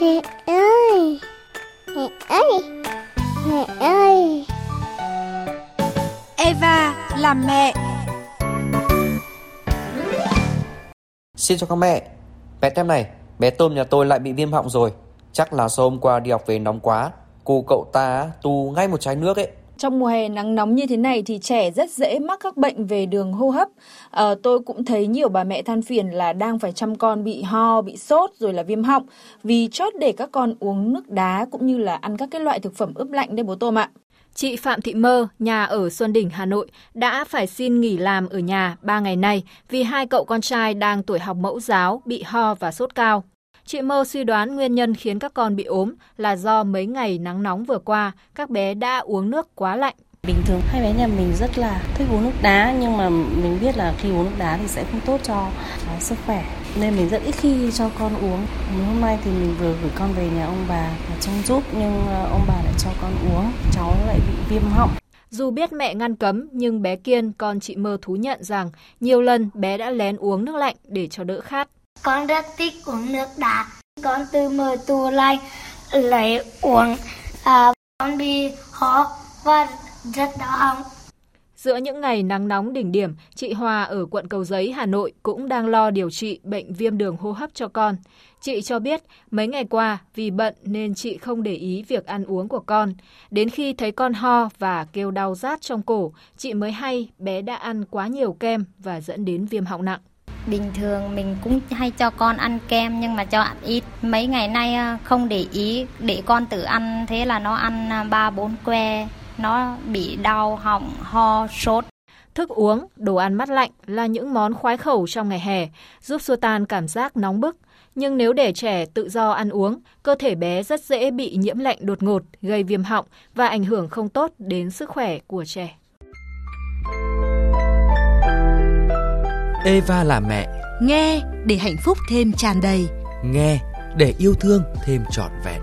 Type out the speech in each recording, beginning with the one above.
Mẹ ơi! Mẹ ơi! Mẹ ơi! Eva làm mẹ. Xin chào các mẹ. Mẹ tem này Bé tôm nhà tôi lại bị viêm họng rồi. Chắc là do hôm qua đi học về nóng quá Cô cậu ta tu ngay một chai nước ấy trong mùa hè nắng nóng như thế này thì trẻ rất dễ mắc các bệnh về đường hô hấp. À, tôi cũng thấy nhiều bà mẹ than phiền là đang phải chăm con bị ho, bị sốt rồi là viêm họng vì chót để các con uống nước đá cũng như là ăn các cái loại thực phẩm ướp lạnh đấy bố tôm ạ. Chị Phạm Thị Mơ, nhà ở Xuân Đỉnh, Hà Nội, đã phải xin nghỉ làm ở nhà 3 ngày nay vì hai cậu con trai đang tuổi học mẫu giáo bị ho và sốt cao. Chị Mơ suy đoán nguyên nhân khiến các con bị ốm là do mấy ngày nắng nóng vừa qua, các bé đã uống nước quá lạnh. Bình thường hai bé nhà mình rất là thích uống nước đá nhưng mà mình biết là khi uống nước đá thì sẽ không tốt cho sức khỏe nên mình rất ít khi cho con uống. Hôm nay thì mình vừa gửi con về nhà ông bà trông giúp nhưng ờ, ông bà lại cho con uống, cháu lại bị viêm họng. Dù biết mẹ ngăn cấm nhưng bé Kiên, con chị Mơ thú nhận rằng nhiều lần bé đã lén uống nước lạnh để cho đỡ khát. Con rất thích uống nước đá. Con từ mở tủ lạnh lấy uống. À, con bị ho và rất đau họng. Giữa những ngày nắng nóng đỉnh điểm, chị Hòa ở quận Cầu Giấy, Hà Nội cũng đang lo điều trị bệnh viêm đường hô hấp cho con. Chị cho biết mấy ngày qua vì bận nên chị không để ý việc ăn uống của con. Đến khi thấy con ho và kêu đau rát trong cổ, chị mới hay bé đã ăn quá nhiều kem và dẫn đến viêm họng nặng. Bình thường mình cũng hay cho con ăn kem nhưng mà cho ăn ít. Mấy ngày nay ờ, không để ý để con tự ăn thế là nó ăn ờ, ba bốn que, nó bị đau họng, ho, sốt. Thức uống, đồ ăn mát lạnh là những món khoái khẩu trong ngày hè, giúp xua tan cảm giác nóng bức. Nhưng nếu để trẻ tự do ăn uống, cơ thể bé rất dễ bị nhiễm lạnh đột ngột, gây viêm họng và ảnh hưởng không tốt đến sức khỏe của trẻ. Eva là mẹ. Nghe để hạnh phúc thêm tràn đầy. Nghe để yêu thương thêm trọn vẹn.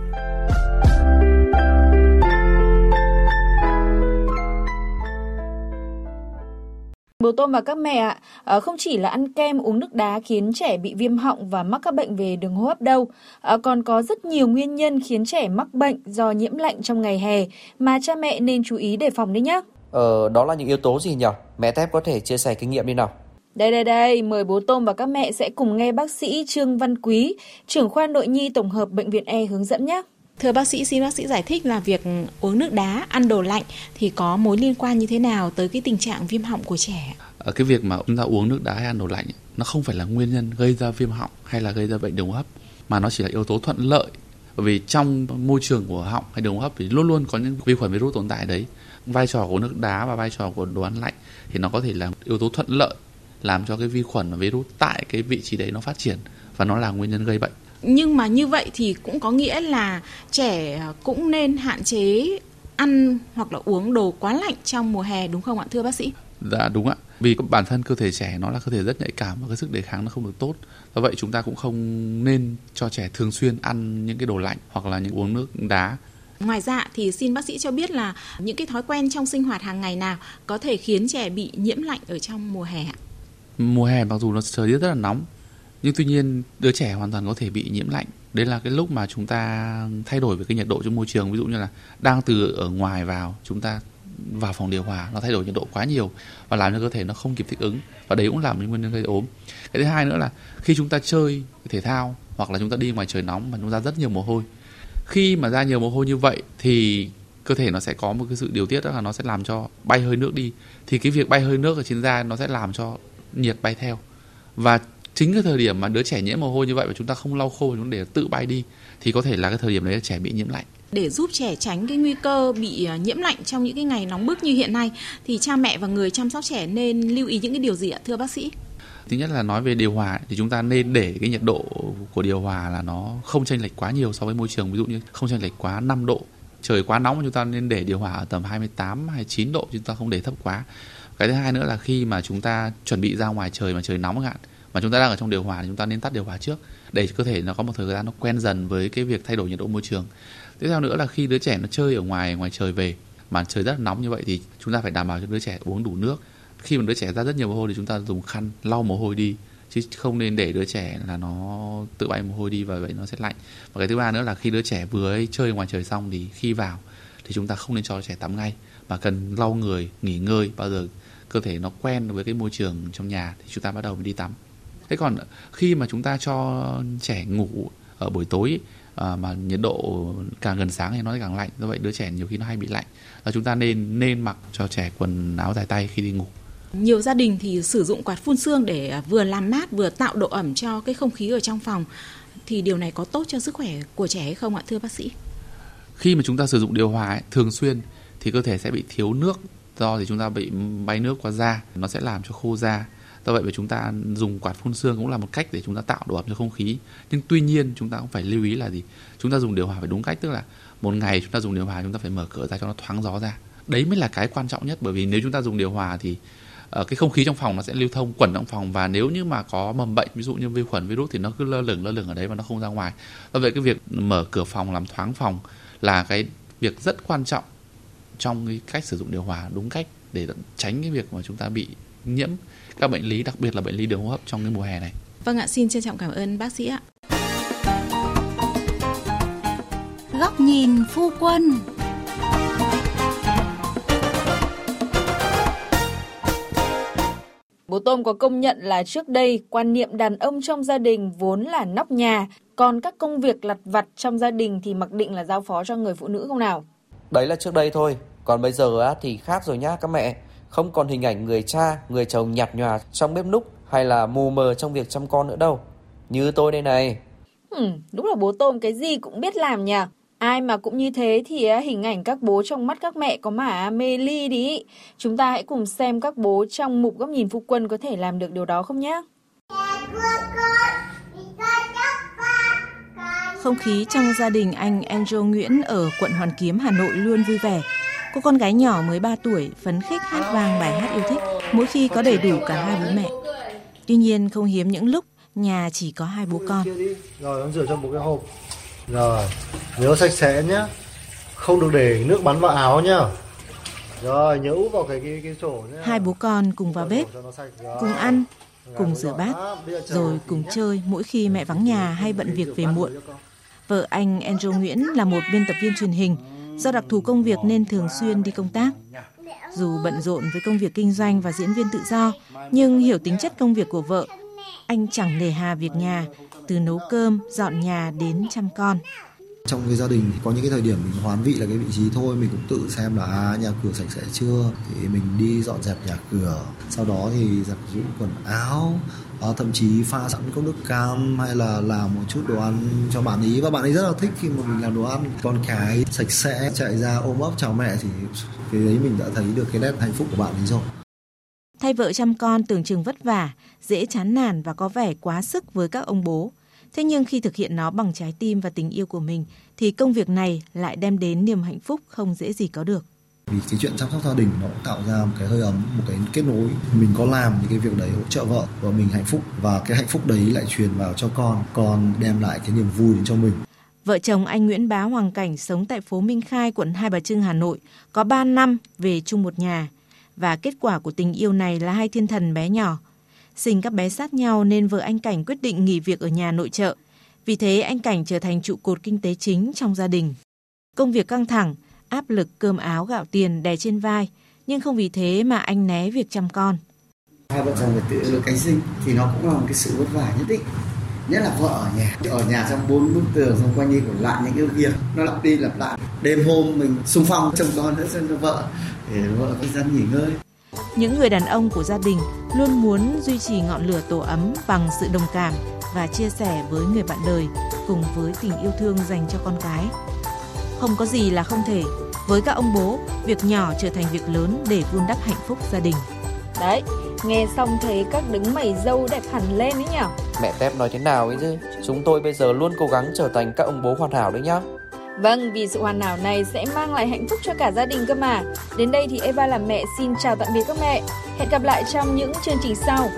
Bố Tôm và các mẹ ạ, à, không chỉ là ăn kem uống nước đá khiến trẻ bị viêm họng và mắc các bệnh về đường hô hấp đâu, à, còn có rất nhiều nguyên nhân khiến trẻ mắc bệnh do nhiễm lạnh trong ngày hè mà cha mẹ nên chú ý đề phòng đấy nhé. Ờ, đó là những yếu tố gì nhỉ? Mẹ Tép có thể chia sẻ kinh nghiệm đi nào. Đây đây đây, mời bố Tôm và các mẹ sẽ cùng nghe bác sĩ Trương Văn Quý, trưởng khoa nội nhi tổng hợp bệnh viện E hướng dẫn nhé. Thưa bác sĩ, xin bác sĩ giải thích là việc uống nước đá, ăn đồ lạnh thì có mối liên quan như thế nào tới cái tình trạng viêm họng của trẻ? Ở cái việc mà chúng ta uống nước đá hay ăn đồ lạnh nó không phải là nguyên nhân gây ra viêm họng hay là gây ra bệnh đường hô hấp mà nó chỉ là yếu tố thuận lợi bởi vì trong môi trường của họng hay đường hô hấp thì luôn luôn có những vi khuẩn virus tồn tại đấy vai trò của nước đá và vai trò của đồ ăn lạnh thì nó có thể là yếu tố thuận lợi làm cho cái vi khuẩn và virus tại cái vị trí đấy nó phát triển và nó là nguyên nhân gây bệnh nhưng mà như vậy thì cũng có nghĩa là trẻ cũng nên hạn chế ăn hoặc là uống đồ quá lạnh trong mùa hè đúng không ạ thưa bác sĩ? Dạ đúng ạ. Vì bản thân cơ thể trẻ nó là cơ thể rất nhạy cảm và cái sức đề kháng nó không được tốt. Do vậy chúng ta cũng không nên cho trẻ thường xuyên ăn những cái đồ lạnh hoặc là những uống nước đá Ngoài ra thì xin bác sĩ cho biết là những cái thói quen trong sinh hoạt hàng ngày nào có thể khiến trẻ bị nhiễm lạnh ở trong mùa hè ạ? Mùa hè mặc dù nó trời rất là nóng, nhưng tuy nhiên đứa trẻ hoàn toàn có thể bị nhiễm lạnh. Đấy là cái lúc mà chúng ta thay đổi về cái nhiệt độ trong môi trường. Ví dụ như là đang từ ở ngoài vào, chúng ta vào phòng điều hòa, nó thay đổi nhiệt độ quá nhiều và làm cho cơ thể nó không kịp thích ứng. Và đấy cũng làm những nguyên nhân gây ốm. Cái thứ hai nữa là khi chúng ta chơi thể thao hoặc là chúng ta đi ngoài trời nóng mà chúng ta rất nhiều mồ hôi. Khi mà ra nhiều mồ hôi như vậy thì cơ thể nó sẽ có một cái sự điều tiết đó là nó sẽ làm cho bay hơi nước đi. Thì cái việc bay hơi nước ở trên da nó sẽ làm cho nhiệt bay theo và chính cái thời điểm mà đứa trẻ nhiễm mồ hôi như vậy và chúng ta không lau khô chúng để tự bay đi thì có thể là cái thời điểm đấy trẻ bị nhiễm lạnh để giúp trẻ tránh cái nguy cơ bị à, nhiễm lạnh trong những cái ngày nóng bức như hiện nay thì cha mẹ và người chăm sóc trẻ nên lưu ý những cái điều gì ạ thưa bác sĩ? Thứ nhất là nói về điều hòa thì chúng ta nên để cái nhiệt độ của điều hòa là nó không chênh lệch quá nhiều so với môi trường ví dụ như không chênh lệch quá 5 độ. Trời quá nóng chúng ta nên để điều hòa ở tầm 28 29 độ chúng ta không để thấp quá. Cái thứ hai nữa là khi mà chúng ta chuẩn bị ra ngoài trời mà trời nóng các hạn, mà chúng ta đang ở trong điều hòa thì chúng ta nên tắt điều hòa trước, để cơ thể nó có một thời gian nó quen dần với cái việc thay đổi nhiệt độ môi trường. Tiếp theo nữa là khi đứa trẻ nó chơi ở ngoài ngoài trời về, mà trời rất là nóng như vậy thì chúng ta phải đảm bảo cho đứa trẻ uống đủ nước. Khi mà đứa trẻ ra rất nhiều mồ hôi thì chúng ta dùng khăn lau mồ hôi đi, chứ không nên để đứa trẻ là nó tự bay mồ hôi đi và vậy nó sẽ lạnh. Và cái thứ ba nữa là khi đứa trẻ vừa ấy chơi ngoài trời xong thì khi vào thì chúng ta không nên cho trẻ tắm ngay, mà cần lau người, nghỉ ngơi, bao giờ cơ thể nó quen với cái môi trường trong nhà thì chúng ta bắt đầu mới đi tắm. Thế còn khi mà chúng ta cho trẻ ngủ ở buổi tối à, mà nhiệt độ càng gần sáng thì nó càng lạnh do vậy đứa trẻ nhiều khi nó hay bị lạnh. Là chúng ta nên nên mặc cho trẻ quần áo dài tay khi đi ngủ. Nhiều gia đình thì sử dụng quạt phun sương để à, vừa làm mát vừa tạo độ ẩm cho cái không khí ở trong phòng. Thì điều này có tốt cho sức khỏe của trẻ hay không ạ thưa bác sĩ? Khi mà chúng ta sử dụng điều hòa ấy, thường xuyên thì cơ thể sẽ bị thiếu nước do thì chúng ta bị bay nước qua da nó sẽ làm cho khô da. Do vậy mà chúng ta dùng quạt phun sương cũng là một cách để chúng ta tạo độ ẩm cho không khí. Nhưng tuy nhiên chúng ta cũng phải lưu ý là gì? Chúng ta dùng điều hòa phải đúng cách tức là một ngày chúng ta dùng điều hòa chúng ta phải mở cửa ra cho nó thoáng gió ra. Đấy mới là cái quan trọng nhất bởi vì nếu chúng ta dùng điều hòa thì uh, cái không khí trong phòng nó sẽ lưu thông quẩn trong phòng. Và nếu như mà có mầm bệnh ví dụ như vi khuẩn virus thì nó cứ lơ lửng lơ lửng ở đấy và nó không ra ngoài. Do vậy cái việc mở cửa phòng làm thoáng phòng là cái việc rất quan trọng trong cái cách sử dụng điều hòa đúng cách để tránh cái việc mà chúng ta bị nhiễm các bệnh lý đặc biệt là bệnh lý đường hô hấp trong cái mùa hè này. Vâng ạ, xin trân trọng cảm ơn bác sĩ ạ. Góc nhìn phu quân Bố Tôm có công nhận là trước đây quan niệm đàn ông trong gia đình vốn là nóc nhà, còn các công việc lặt vặt trong gia đình thì mặc định là giao phó cho người phụ nữ không nào? Đấy là trước đây thôi, còn bây giờ á thì khác rồi nhá các mẹ. Không còn hình ảnh người cha, người chồng nhạt nhòa trong bếp núc hay là mù mờ trong việc chăm con nữa đâu. Như tôi đây này. Ừ, đúng là bố Tôm cái gì cũng biết làm nhỉ. Ai mà cũng như thế thì hình ảnh các bố trong mắt các mẹ có mà mê ly đi. Chúng ta hãy cùng xem các bố trong mục góc nhìn phu quân có thể làm được điều đó không nhé. Không khí trong gia đình anh Angel Nguyễn ở quận Hoàn Kiếm, Hà Nội luôn vui vẻ. Cô con gái nhỏ mới 3 tuổi phấn khích hát vang bài hát yêu thích mỗi khi có đầy đủ cả hai bố mẹ. Tuy nhiên không hiếm những lúc nhà chỉ có hai bố con. Rồi con rửa trong một cái hộp. Rồi, nhớ sạch sẽ nhé. Không được để nước bắn vào áo nhá. Rồi, nhớ úp vào cái cái cái sổ nhé. Hai bố con cùng vào bếp, cùng ăn, cùng rửa bát, rồi cùng chơi mỗi khi mẹ vắng nhà hay bận việc về muộn. Vợ anh Andrew Nguyễn là một biên tập viên truyền hình. Do đặc thù công việc nên thường xuyên đi công tác. Dù bận rộn với công việc kinh doanh và diễn viên tự do, nhưng hiểu tính chất công việc của vợ, anh chẳng nề hà việc nhà, từ nấu cơm, dọn nhà đến chăm con. Trong cái gia đình có những cái thời điểm mình hoán vị là cái vị trí thôi mình cũng tự xem là à, nhà cửa sạch sẽ chưa. Thì mình đi dọn dẹp nhà cửa sau đó thì giặt giũ quần áo à, thậm chí pha sẵn cốc nước cam hay là làm một chút đồ ăn cho bạn ý. Và bạn ấy rất là thích khi mà mình làm đồ ăn. Con cái sạch sẽ chạy ra ôm ấp chào mẹ thì cái đấy mình đã thấy được cái nét hạnh phúc của bạn ấy rồi. Thay vợ chăm con tưởng chừng vất vả, dễ chán nản và có vẻ quá sức với các ông bố. Thế nhưng khi thực hiện nó bằng trái tim và tình yêu của mình thì công việc này lại đem đến niềm hạnh phúc không dễ gì có được. Vì cái chuyện chăm sóc gia đình nó cũng tạo ra một cái hơi ấm, một cái kết nối. Mình có làm những cái việc đấy hỗ trợ vợ và mình hạnh phúc và cái hạnh phúc đấy lại truyền vào cho con, con đem lại cái niềm vui đến cho mình. Vợ chồng anh Nguyễn Bá Hoàng Cảnh sống tại phố Minh Khai, quận Hai Bà Trưng, Hà Nội, có 3 năm về chung một nhà. Và kết quả của tình yêu này là hai thiên thần bé nhỏ. Sinh các bé sát nhau nên vợ anh Cảnh quyết định nghỉ việc ở nhà nội trợ. Vì thế anh Cảnh trở thành trụ cột kinh tế chính trong gia đình. Công việc căng thẳng, áp lực cơm áo gạo tiền đè trên vai, nhưng không vì thế mà anh né việc chăm con. Hai vợ chồng phải tự lực cánh sinh thì nó cũng là một cái sự vất vả nhất định nhất là vợ ở nhà ở nhà trong bốn bức tường xung quanh đi của lại những cái việc nó lặp đi lặp lại đêm hôm mình xung phong trông con nữa cho vợ để vợ có gian nghỉ ngơi những người đàn ông của gia đình luôn muốn duy trì ngọn lửa tổ ấm bằng sự đồng cảm và chia sẻ với người bạn đời cùng với tình yêu thương dành cho con cái. Không có gì là không thể. Với các ông bố, việc nhỏ trở thành việc lớn để vun đắp hạnh phúc gia đình. Đấy, nghe xong thấy các đứng mày dâu đẹp hẳn lên ấy nhở Mẹ Tép nói thế nào ấy chứ Chúng tôi bây giờ luôn cố gắng trở thành các ông bố hoàn hảo đấy nhá Vâng, vì sự hoàn hảo này sẽ mang lại hạnh phúc cho cả gia đình cơ mà. Đến đây thì Eva làm mẹ xin chào tạm biệt các mẹ. Hẹn gặp lại trong những chương trình sau.